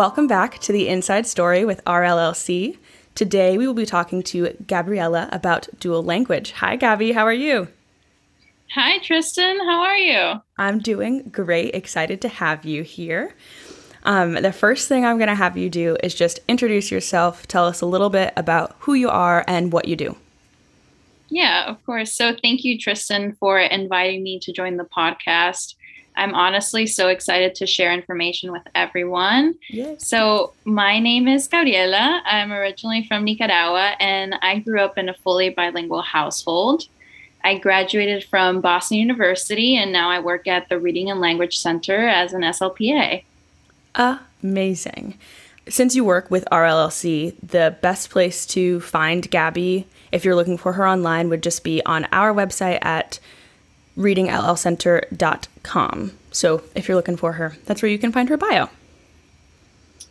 Welcome back to the Inside Story with RLLC. Today we will be talking to Gabriela about dual language. Hi, Gabby. How are you? Hi, Tristan. How are you? I'm doing great. Excited to have you here. Um, the first thing I'm going to have you do is just introduce yourself, tell us a little bit about who you are and what you do. Yeah, of course. So, thank you, Tristan, for inviting me to join the podcast. I'm honestly so excited to share information with everyone. Yes. So, my name is Gabriela. I'm originally from Nicaragua and I grew up in a fully bilingual household. I graduated from Boston University and now I work at the Reading and Language Center as an SLPA. Amazing. Since you work with RLLC, the best place to find Gabby, if you're looking for her online, would just be on our website at readingllcenter.com. So if you're looking for her, that's where you can find her bio.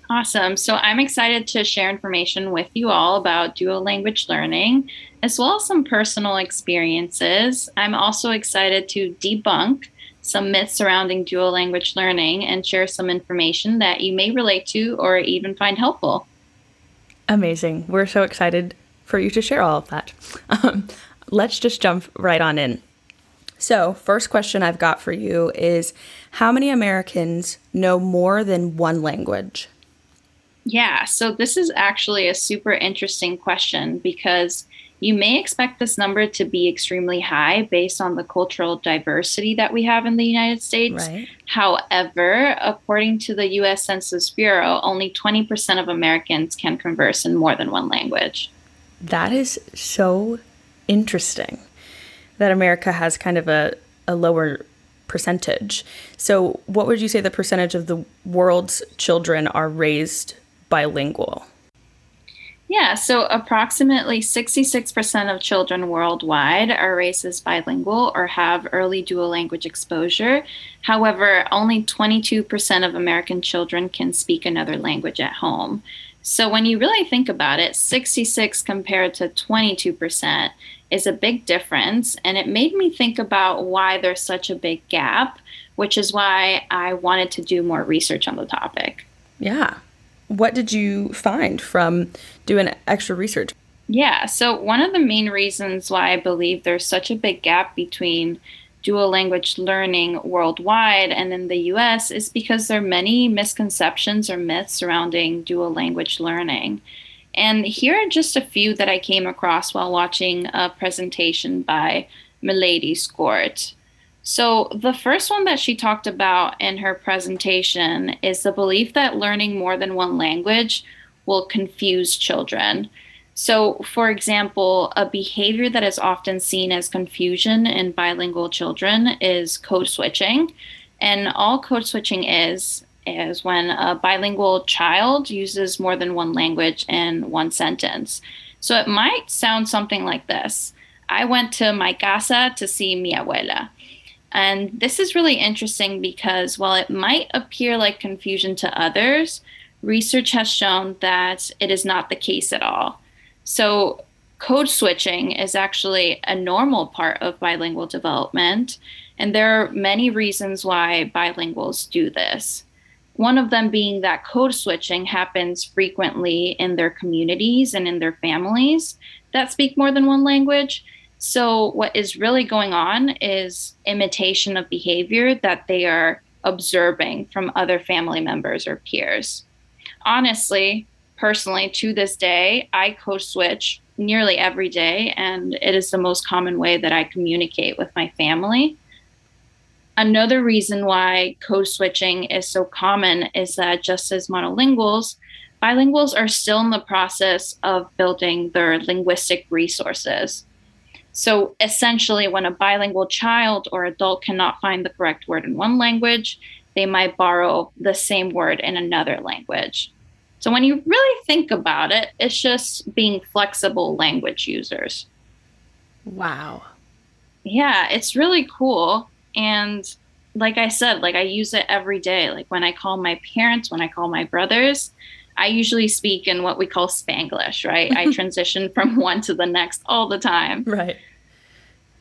Awesome. So I'm excited to share information with you all about dual language learning, as well as some personal experiences. I'm also excited to debunk some myths surrounding dual language learning and share some information that you may relate to or even find helpful. Amazing. We're so excited for you to share all of that. Um, let's just jump right on in. So, first question I've got for you is How many Americans know more than one language? Yeah, so this is actually a super interesting question because you may expect this number to be extremely high based on the cultural diversity that we have in the United States. Right. However, according to the US Census Bureau, only 20% of Americans can converse in more than one language. That is so interesting that America has kind of a, a lower percentage. So, what would you say the percentage of the world's children are raised bilingual? Yeah, so approximately 66% of children worldwide are raised as bilingual or have early dual language exposure. However, only 22% of American children can speak another language at home. So when you really think about it, 66 compared to 22% is a big difference. And it made me think about why there's such a big gap, which is why I wanted to do more research on the topic. Yeah what did you find from doing extra research? Yeah, so one of the main reasons why I believe there's such a big gap between dual language learning worldwide and in the US is because there are many misconceptions or myths surrounding dual language learning. And here are just a few that I came across while watching a presentation by Mileidis Gort. So, the first one that she talked about in her presentation is the belief that learning more than one language will confuse children. So, for example, a behavior that is often seen as confusion in bilingual children is code switching. And all code switching is is when a bilingual child uses more than one language in one sentence. So it might sound something like this. I went to my casa to see mi abuela. And this is really interesting because while it might appear like confusion to others, research has shown that it is not the case at all. So, code switching is actually a normal part of bilingual development, and there are many reasons why bilinguals do this. One of them being that code switching happens frequently in their communities and in their families that speak more than one language. So, what is really going on is imitation of behavior that they are observing from other family members or peers. Honestly, personally, to this day, I code switch nearly every day, and it is the most common way that I communicate with my family. Another reason why code switching is so common is that just as monolinguals, bilinguals are still in the process of building their linguistic resources. So essentially, when a bilingual child or adult cannot find the correct word in one language, they might borrow the same word in another language. So when you really think about it, it's just being flexible language users. Wow. Yeah, it's really cool. And like I said, like I use it every day. Like when I call my parents, when I call my brothers, I usually speak in what we call Spanglish, right? I transition from one to the next all the time. Right.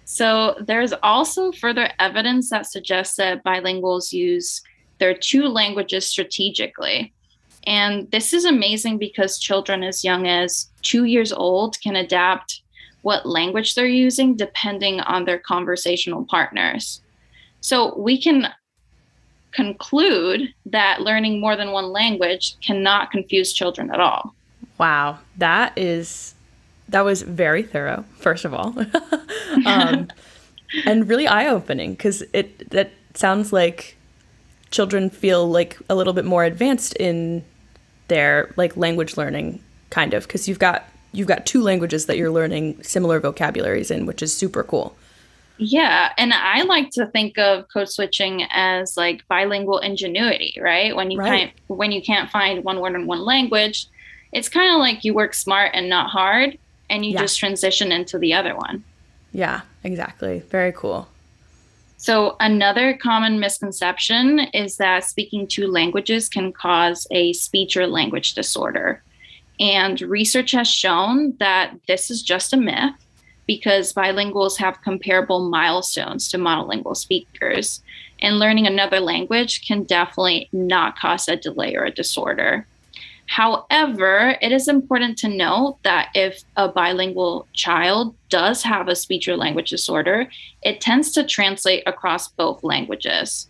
So there's also further evidence that suggests that bilinguals use their two languages strategically. And this is amazing because children as young as two years old can adapt what language they're using depending on their conversational partners. So we can conclude that learning more than one language cannot confuse children at all. Wow, that is that was very thorough. First of all, um, and really eye opening because it that sounds like children feel like a little bit more advanced in their like language learning, kind of because you've got you've got two languages that you're learning similar vocabularies in, which is super cool. Yeah, and I like to think of code switching as like bilingual ingenuity, right? When you right. can't when you can't find one word in one language, it's kind of like you work smart and not hard, and you yeah. just transition into the other one. Yeah, exactly. Very cool. So, another common misconception is that speaking two languages can cause a speech or language disorder. And research has shown that this is just a myth because bilinguals have comparable milestones to monolingual speakers. And learning another language can definitely not cause a delay or a disorder. However, it is important to note that if a bilingual child does have a speech or language disorder, it tends to translate across both languages.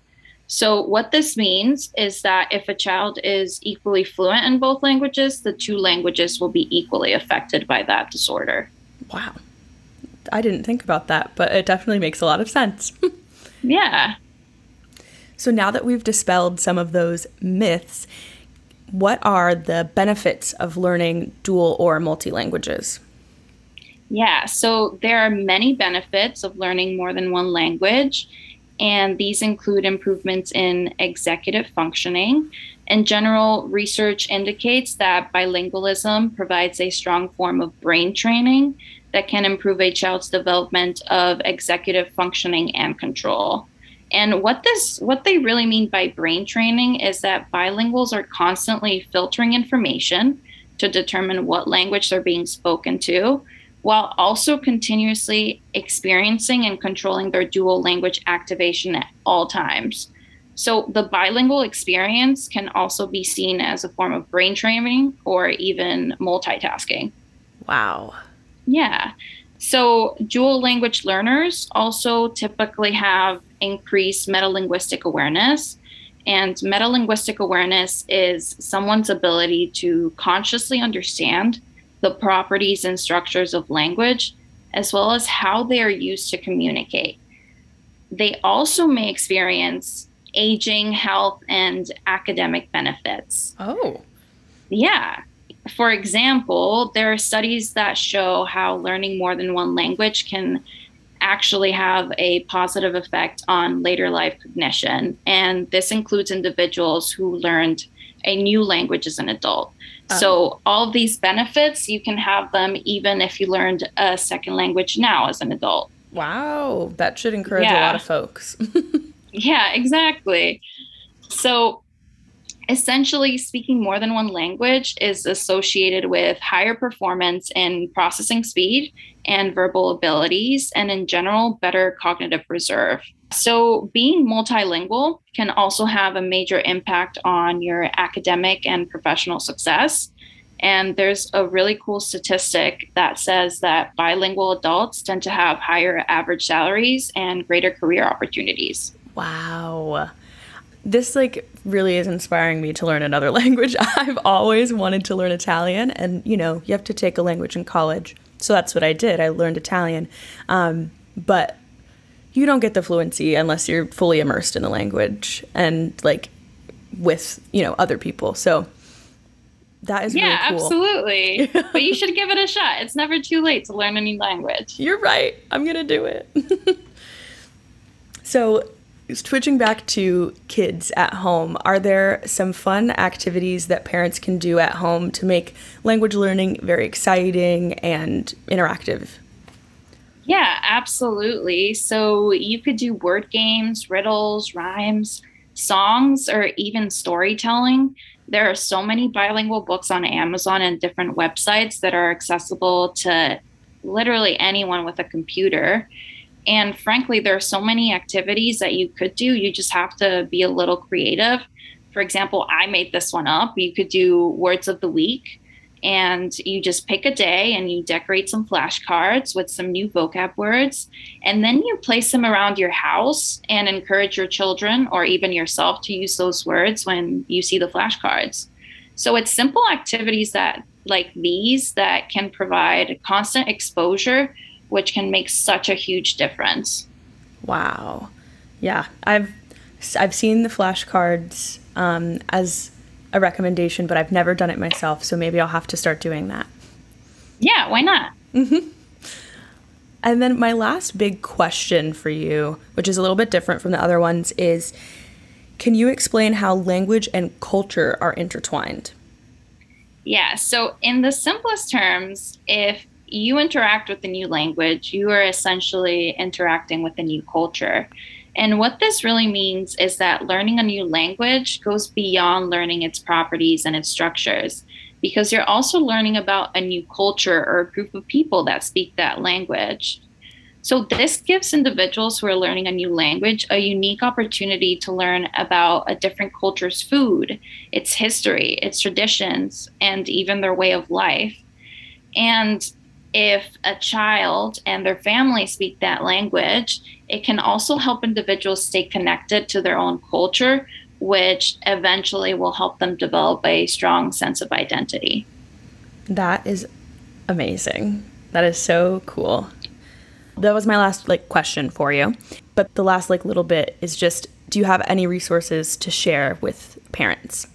So, what this means is that if a child is equally fluent in both languages, the two languages will be equally affected by that disorder. Wow. I didn't think about that, but it definitely makes a lot of sense. yeah. So now that we've dispelled some of those myths, what are the benefits of learning dual or multi languages? Yeah, so there are many benefits of learning more than one language, and these include improvements in executive functioning. In general, research indicates that bilingualism provides a strong form of brain training that can improve a child's development of executive functioning and control. And what this what they really mean by brain training is that bilinguals are constantly filtering information to determine what language they're being spoken to while also continuously experiencing and controlling their dual language activation at all times. So the bilingual experience can also be seen as a form of brain training or even multitasking. Wow. Yeah. So, dual language learners also typically have increased metalinguistic awareness. And metalinguistic awareness is someone's ability to consciously understand the properties and structures of language, as well as how they are used to communicate. They also may experience aging, health, and academic benefits. Oh. Yeah for example, there are studies that show how learning more than one language can actually have a positive effect on later life cognition. And this includes individuals who learned a new language as an adult. Uh-huh. So, all these benefits, you can have them even if you learned a second language now as an adult. Wow, that should encourage yeah. a lot of folks. yeah, exactly. So, essentially speaking more than one language is associated with higher performance in processing speed and verbal abilities and in general better cognitive reserve. So being multilingual can also have a major impact on your academic and professional success. And there's a really cool statistic that says that bilingual adults tend to have higher average salaries and greater career opportunities. Wow this like really is inspiring me to learn another language. I've always wanted to learn Italian, and you know, you have to take a language in college. So that's what I did. I learned Italian. Um, but you don't get the fluency unless you're fully immersed in the language and like with, you know, other people. So that is yeah, really cool. absolutely. but you should give it a shot. It's never too late to learn a new language. You're right. I'm going to do it. so switching back to kids at home, are there some fun activities that parents can do at home to make language learning very exciting and interactive? Yeah, absolutely. So you could do word games, riddles, rhymes, songs, or even storytelling. There are so many bilingual books on Amazon and different websites that are accessible to literally anyone with a computer. And frankly, there are so many activities that you could do. You just have to be a little creative. for example, I made this one up. You could do words of the week and you just pick a day and you decorate some flashcards with some new vocab words and then you place them around your house and encourage your children or even yourself to use those words when you see the flashcards so it's simple activities that like these that can provide constant exposure which can make such a huge difference wow yeah i've i've seen the flashcards um, as a recommendation, but I've never done it myself, so maybe I'll have to start doing that. Yeah, why not? Mm-hmm. And then my last big question for you, which is a little bit different from the other ones, is can you explain how language and culture are intertwined? Yeah, so in the simplest terms, if you interact with a new language, you are essentially interacting with a new culture. And what this really means is that learning a new language goes beyond learning its properties and its structures, because you're also learning about a new culture or a group of people that speak that language. So, this gives individuals who are learning a new language a unique opportunity to learn about a different culture's food, its history, its traditions, and even their way of life. And if a child and their family speak that language, it can also help individuals stay connected to their own culture, which eventually will help them develop a strong sense of identity. That is amazing. That is so cool. That was my last like question for you. But the last like little bit is just do you have any resources to share with parents?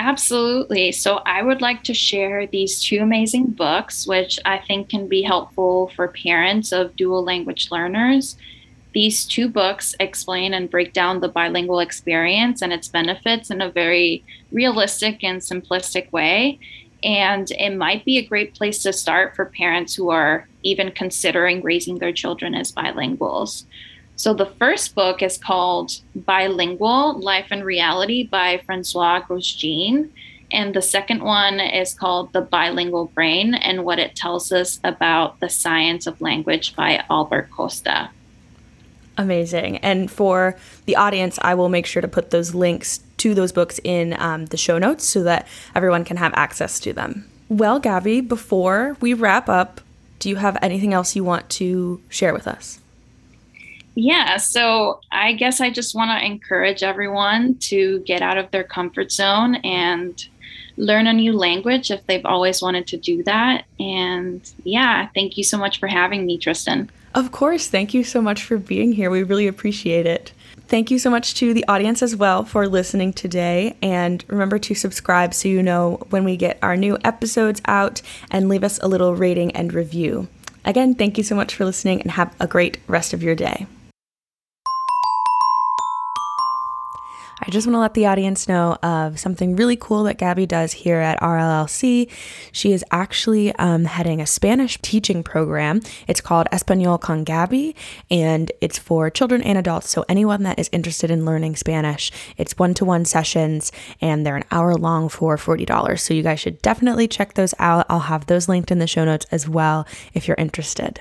Absolutely. So, I would like to share these two amazing books, which I think can be helpful for parents of dual language learners. These two books explain and break down the bilingual experience and its benefits in a very realistic and simplistic way. And it might be a great place to start for parents who are even considering raising their children as bilinguals. So the first book is called Bilingual Life and Reality by François Grosjean. And the second one is called The Bilingual Brain and What It Tells Us About the Science of Language by Albert Costa. Amazing. And for the audience, I will make sure to put those links to those books in um, the show notes so that everyone can have access to them. Well, Gabby, before we wrap up, do you have anything else you want to share with us? Yeah, so I guess I just want to encourage everyone to get out of their comfort zone and learn a new language if they've always wanted to do that. And yeah, thank you so much for having me, Tristan. Of course. Thank you so much for being here. We really appreciate it. Thank you so much to the audience as well for listening today. And remember to subscribe so you know when we get our new episodes out and leave us a little rating and review. Again, thank you so much for listening and have a great rest of your day. I just want to let the audience know of something really cool that Gabby does here at RLLC. She is actually um, heading a Spanish teaching program. It's called Espanol con Gabby, and it's for children and adults. So, anyone that is interested in learning Spanish, it's one to one sessions, and they're an hour long for $40. So, you guys should definitely check those out. I'll have those linked in the show notes as well if you're interested.